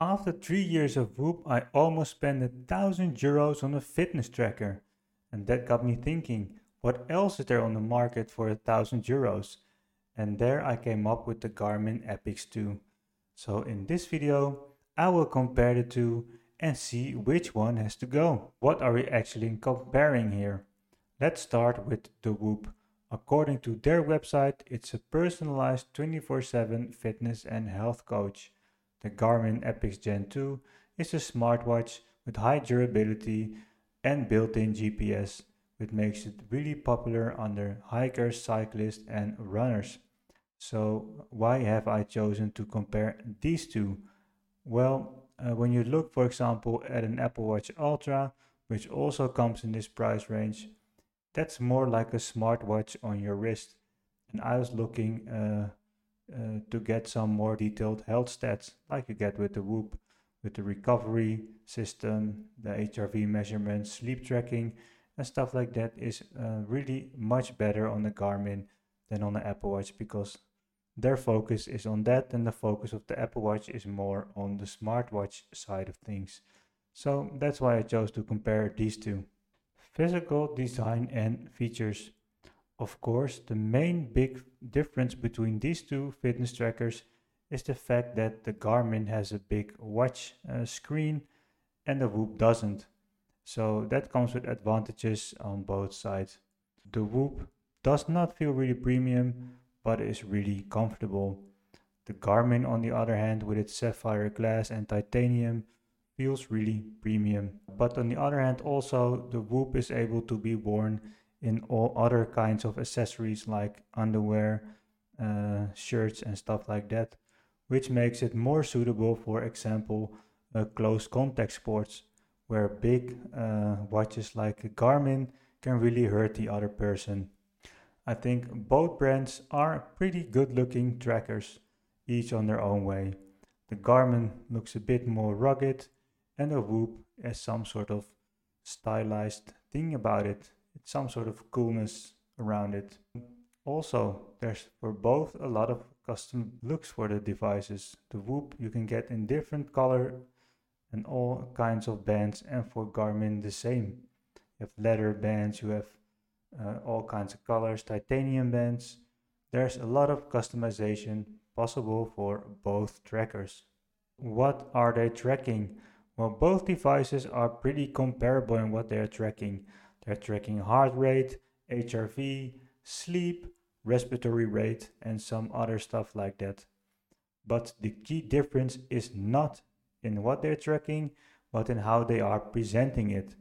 After three years of Whoop, I almost spent a thousand euros on a fitness tracker. And that got me thinking, what else is there on the market for a thousand euros? And there I came up with the Garmin Epix 2. So in this video, I will compare the two and see which one has to go. What are we actually comparing here? Let's start with the Whoop. According to their website, it's a personalized 24-7 fitness and health coach. The Garmin Epix Gen 2 is a smartwatch with high durability and built-in GPS, which makes it really popular under hikers, cyclists and runners. So why have I chosen to compare these two? Well, uh, when you look for example at an Apple Watch Ultra, which also comes in this price range, that's more like a smartwatch on your wrist. And I was looking uh, uh, to get some more detailed health stats like you get with the Whoop, with the recovery system, the HRV measurements, sleep tracking, and stuff like that is uh, really much better on the Garmin than on the Apple Watch because their focus is on that and the focus of the Apple Watch is more on the smartwatch side of things. So that's why I chose to compare these two. Physical design and features. Of course, the main big difference between these two fitness trackers is the fact that the Garmin has a big watch uh, screen and the Whoop doesn't. So that comes with advantages on both sides. The Whoop does not feel really premium, but is really comfortable. The Garmin, on the other hand, with its sapphire glass and titanium, feels really premium. But on the other hand, also the Whoop is able to be worn in all other kinds of accessories like underwear, uh, shirts, and stuff like that, which makes it more suitable, for example, uh, close contact sports, where big uh, watches like a Garmin can really hurt the other person. I think both brands are pretty good looking trackers, each on their own way. The Garmin looks a bit more rugged and a Whoop has some sort of stylized thing about it. Some sort of coolness around it. Also, there's for both a lot of custom looks for the devices. The Whoop you can get in different color and all kinds of bands and for Garmin the same. You have leather bands, you have uh, all kinds of colors, titanium bands. There's a lot of customization possible for both trackers. What are they tracking? Well, both devices are pretty comparable in what they're tracking. They're tracking heart rate, HRV, sleep, respiratory rate, and some other stuff like that. But the key difference is not in what they're tracking, but in how they are presenting it.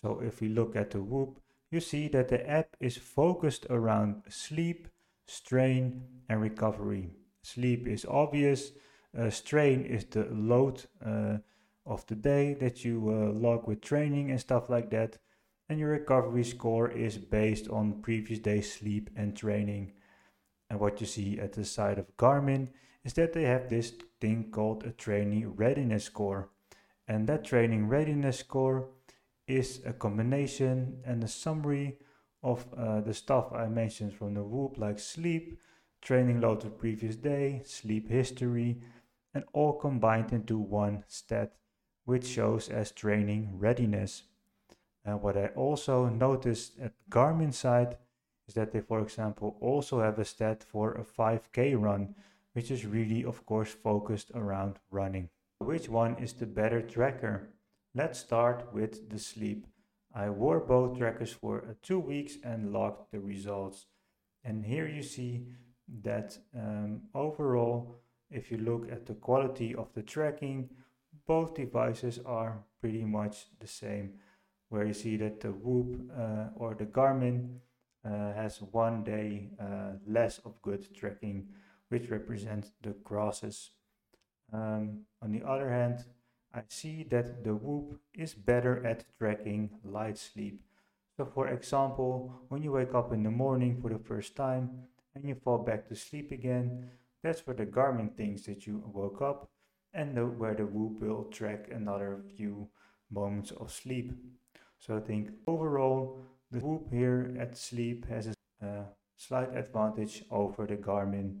So if we look at the Whoop, you see that the app is focused around sleep, strain, and recovery. Sleep is obvious, uh, strain is the load. Uh, of the day that you uh, log with training and stuff like that. And your recovery score is based on previous day's sleep and training. And what you see at the side of Garmin is that they have this thing called a training readiness score. And that training readiness score is a combination and a summary of uh, the stuff I mentioned from the Whoop, like sleep, training load the previous day, sleep history, and all combined into one stat which shows as training readiness. And what I also noticed at Garmin side is that they, for example, also have a stat for a 5K run, which is really, of course, focused around running. Which one is the better tracker? Let's start with the sleep. I wore both trackers for uh, two weeks and logged the results. And here you see that um, overall, if you look at the quality of the tracking, both devices are pretty much the same where you see that the Whoop uh, or the Garmin uh, has one day uh, less of good tracking which represents the crosses. Um, on the other hand, I see that the Whoop is better at tracking light sleep. So for example, when you wake up in the morning for the first time and you fall back to sleep again, that's where the Garmin thinks that you woke up and the, where the Whoop will track another few moments of sleep. So I think overall the Whoop here at sleep has a uh, slight advantage over the Garmin.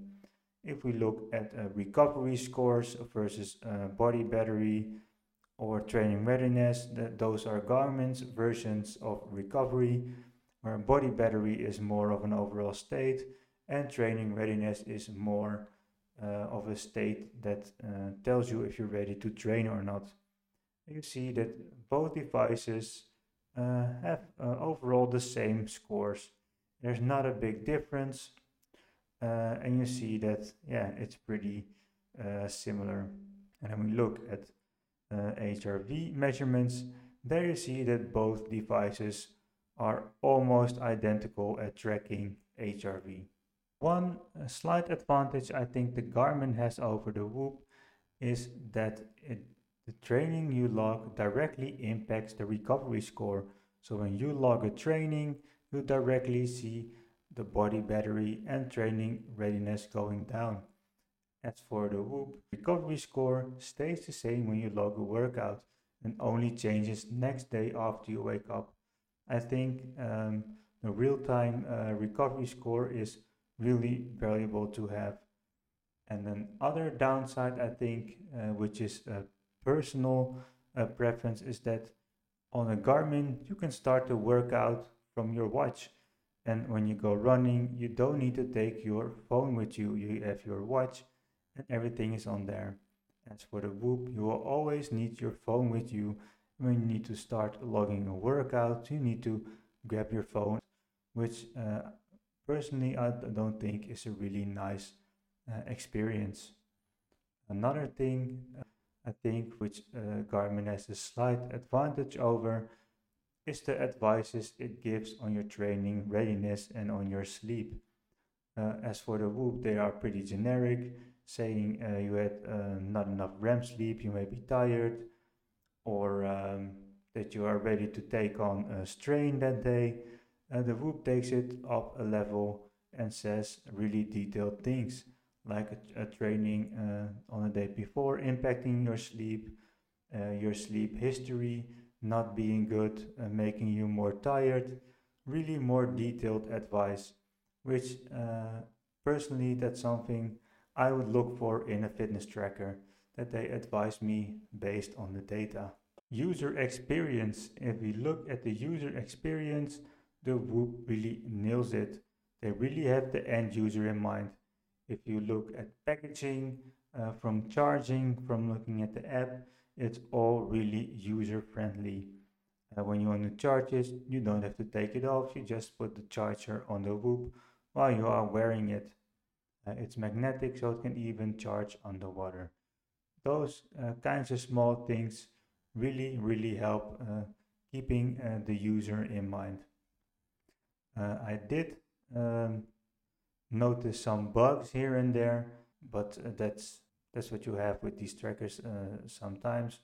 if we look at uh, recovery scores versus uh, body battery or training readiness, that those are Garmin's versions of recovery, where body battery is more of an overall state and training readiness is more uh, of a state that uh, tells you if you're ready to train or not. You see that both devices have uh, overall the same scores. There's not a big difference, uh, and you see that yeah, it's pretty uh, similar. And then we look at HRV measurements. There you see that both devices are almost identical at tracking HRV. One slight advantage I think the Garmin has over the Whoop is that it, the training you log directly impacts the recovery score. So when you log a training, you directly see the body battery and training readiness going down. As for the Whoop, recovery score stays the same when you log a workout and only changes next day after you wake up. I think um, the real-time uh, recovery score is really valuable to have. And then other downside, I think, uh, which is a personal uh, preference, is that on a Garmin you can start to work out from your watch. And when you go running, you don't need to take your phone with you. You have your watch, and everything is on there. As for the Whoop, you will always need your phone with you when you need to start logging a workout. You need to grab your phone, which uh, personally I don't think is a really nice uh, experience. Another thing uh, I think which uh, Garmin has a slight advantage over is the advices it gives on your training readiness and on your sleep. Uh, as for the Whoop, they are pretty generic, saying uh, you had uh, not enough REM sleep, you may be tired, or um, that you are ready to take on a strain that day the Whoop takes it up a level and says really detailed things like a, a training uh, on a day before impacting your sleep, uh, your sleep history not being good, uh, making you more tired, really more detailed advice, which uh, personally that's something I would look for in a fitness tracker, that they advise me based on the data. User experience, if we look at the user experience, the Whoop really nails it. They really have the end user in mind. If you look at packaging, uh, from charging, from looking at the app, it's all really user friendly. Uh, when you want to charge it, you don't have to take it off. You just put the charger on the Whoop while you are wearing it. Uh, it's magnetic, so it can even charge underwater. Those uh, kinds of small things really, really help uh, keeping uh, the user in mind. I did um, notice some bugs here and there, but uh, that's that's what you have with these trackers uh, sometimes.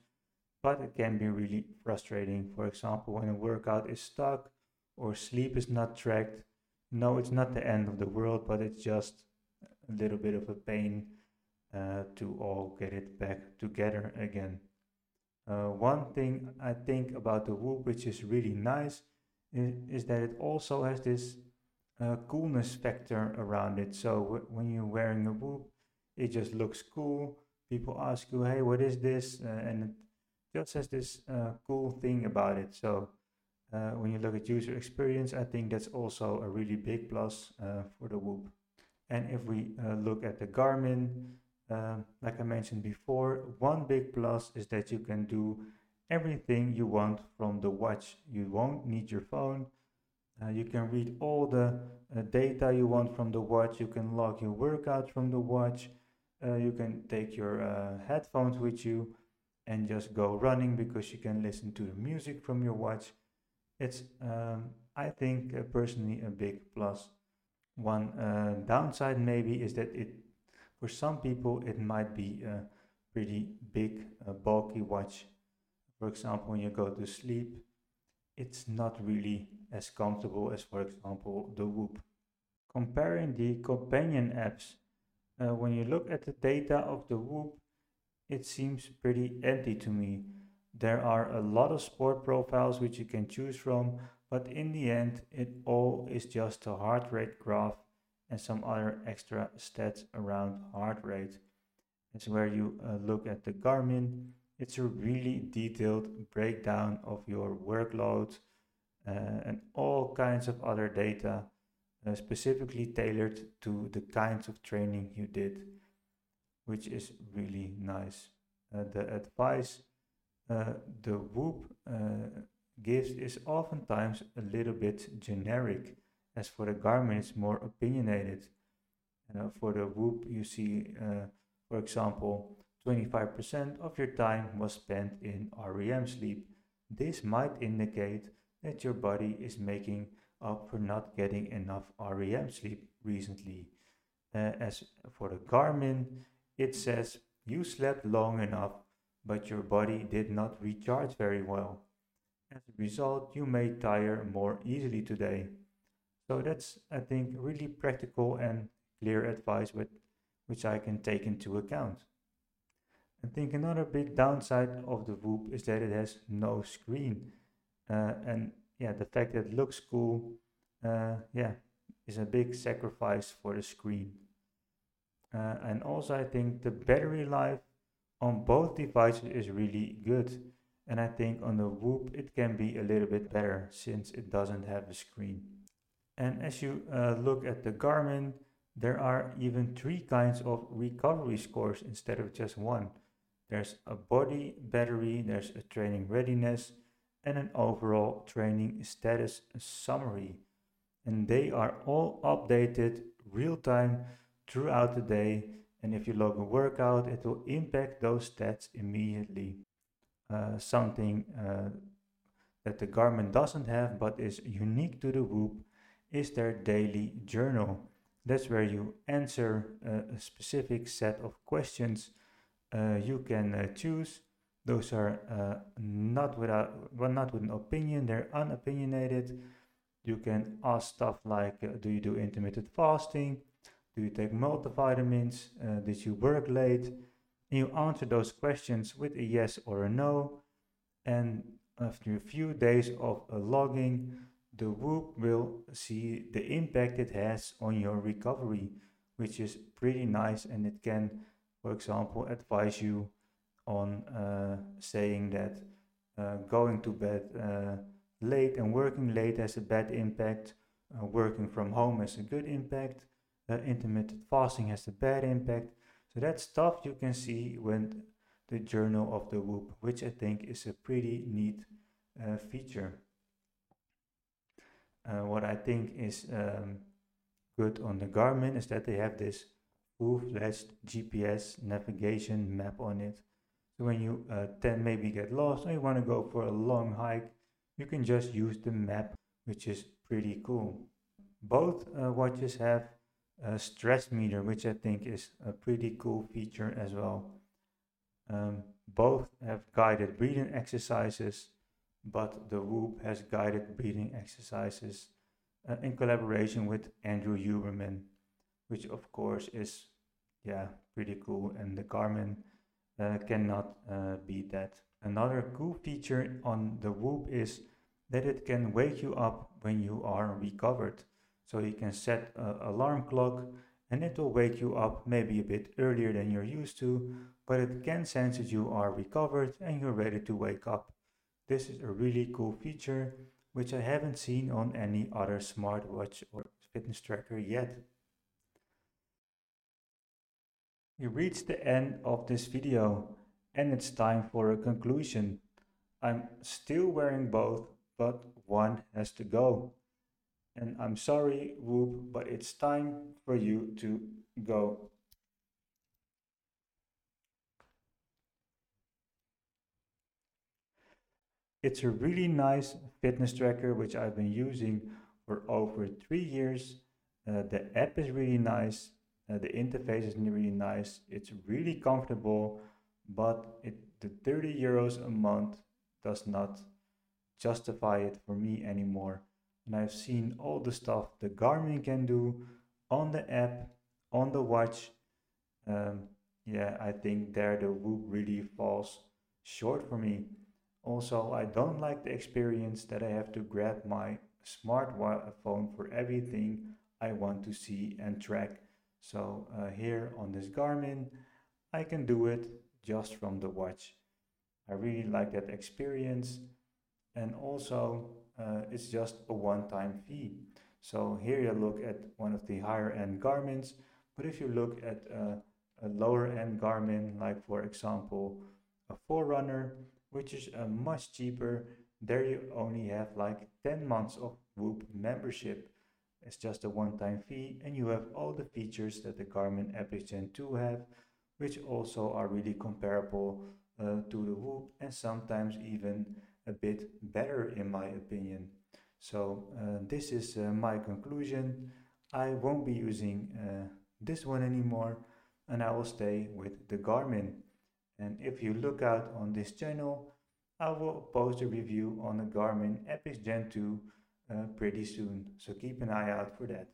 But it can be really frustrating. For example, when a workout is stuck or sleep is not tracked. No, it's not the end of the world, but it's just a little bit of a pain uh, to all get it back together again. Uh, one thing I think about the Whoop, which is really nice, is, is that it also has this uh, coolness factor around it. So when you're wearing a Whoop, it just looks cool. People ask you, "Hey, what is this?" Uh, and it just has this uh, cool thing about it. So uh, when you look at user experience, I think that's also a really big plus uh, for the Whoop. And if we uh, look at the Garmin, like I mentioned before, one big plus is that you can do everything you want from the watch. You won't need your phone. Uh, you can read all the uh, data you want from the watch. You can log your workout from the watch. Uh, you can take your uh, headphones with you and just go running because you can listen to the music from your watch. It's, um, I think, uh, personally a big plus. One uh, downside maybe is that it, for some people, it might be a pretty big, bulky watch for example, when you go to sleep, it's not really as comfortable as, for example, the Whoop. Comparing the companion apps, uh, when you look at the data of the Whoop, it seems pretty empty to me. There are a lot of sport profiles which you can choose from, but in the end, it all is just a heart rate graph and some other extra stats around heart rate. It's where you uh, look at the Garmin. It's a really detailed breakdown of your workload uh, and all kinds of other data uh, specifically tailored to the kinds of training you did, which is really nice. Uh, the advice uh, the Whoop uh, gives is oftentimes a little bit generic, as for the Garmin, it's more opinionated. For the Whoop, you see, uh, for example, 25% of your time was spent in REM sleep. This might indicate that your body is making up for not getting enough REM sleep recently. Uh, as for the Garmin, it says you slept long enough, but your body did not recharge very well. As a result, you may tire more easily today. So that's, I think, really practical and clear advice with, which I can take into account. I think another big downside of the Whoop is that it has no screen. Uh, and yeah, the fact that it looks cool, uh, yeah, is a big sacrifice for the screen. Uh, and also, I think the battery life on both devices is really good. And I think on the Whoop it can be a little bit better since it doesn't have a screen. And as you uh, look at the Garmin, there are even three kinds of recovery scores instead of just one. There's a body battery, there's a training readiness, and an overall training status summary. And they are all updated real time throughout the day. And if you log a workout, it will impact those stats immediately. Uh, something uh, that the Garmin doesn't have but is unique to the Whoop is their daily journal. That's where you answer a, a specific set of questions uh, you can uh, choose those are uh, not without, well, not with an opinion. They're unopinionated. You can ask stuff like, uh, do you do intermittent fasting? Do you take multivitamins? Uh, did you work late? And you answer those questions with a yes or a no. And after a few days of uh, logging, the Whoop will see the impact it has on your recovery, which is pretty nice. And it can, for example, advise you on uh, saying that uh, going to bed uh, late and working late has a bad impact, working from home has a good impact, intermittent fasting has a bad impact. So that stuff you can see when the journal of the Whoop, which I think is a pretty neat uh, feature. Uh, what I think is um, good on the Garmin is that they have this full-fledged GPS navigation map on it. So when you uh, then maybe get lost or you want to go for a long hike, you can just use the map, which is pretty cool. Both uh, watches have a stress meter, which I think is a pretty cool feature as well. Um, both have guided breathing exercises, but the Whoop has guided breathing exercises uh, in collaboration with Andrew Huberman, which of course is yeah pretty cool. And the Garmin uh, cannot uh, beat that. Another cool feature on the Whoop is that it can wake you up when you are recovered. So you can set an alarm clock and it will wake you up maybe a bit earlier than you're used to, but it can sense that you are recovered and you're ready to wake up. This is a really cool feature which I haven't seen on any other smartwatch or fitness tracker yet. We reached the end of this video and it's time for a conclusion. I'm still wearing both, but one has to go. And I'm sorry, Whoop, but it's time for you to go. It's a really nice fitness tracker which I've been using for over three years. Uh, the app is really nice uh, the interface is really nice. It's really comfortable, but it, the 30 euros a month does not justify it for me anymore. And I've seen all the stuff the Garmin can do on the app, on the watch. Um, yeah, I think there the Whoop really falls short for me. Also, I don't like the experience that I have to grab my smartphone for everything I want to see and track. So uh, here on this Garmin, I can do it just from the watch. I really like that experience. And also, uh, it's just a one-time fee. So here you look at one of the higher end Garmin's, but if you look at a, a lower end Garmin, like for example, a Forerunner, which is uh, much cheaper, there you only have like 10 months of Whoop membership. It's just a one-time fee and you have all the features that the Garmin Epix Gen 2 have, which also are really comparable uh, to the Whoop and sometimes even a bit better in my opinion. So uh, this is uh, my conclusion. I won't be using uh, this one anymore and I will stay with the Garmin. And if you look out on this channel, I will post a review on the Garmin Epix Gen 2 uh, pretty soon, so keep an eye out for that.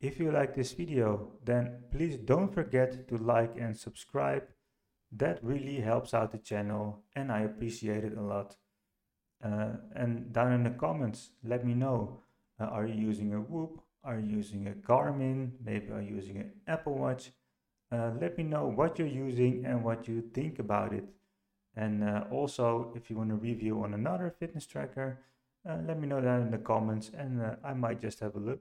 If you like this video, then please don't forget to like and subscribe. That really helps out the channel and I appreciate it a lot. Uh, and down in the comments, let me know, uh, are you using a Whoop? Are you using a Garmin? Maybe are you using an Apple Watch? Uh, let me know what you're using and what you think about it. And uh, also, if you want to review on another fitness tracker, let me know that in the comments and uh, I might just have a look.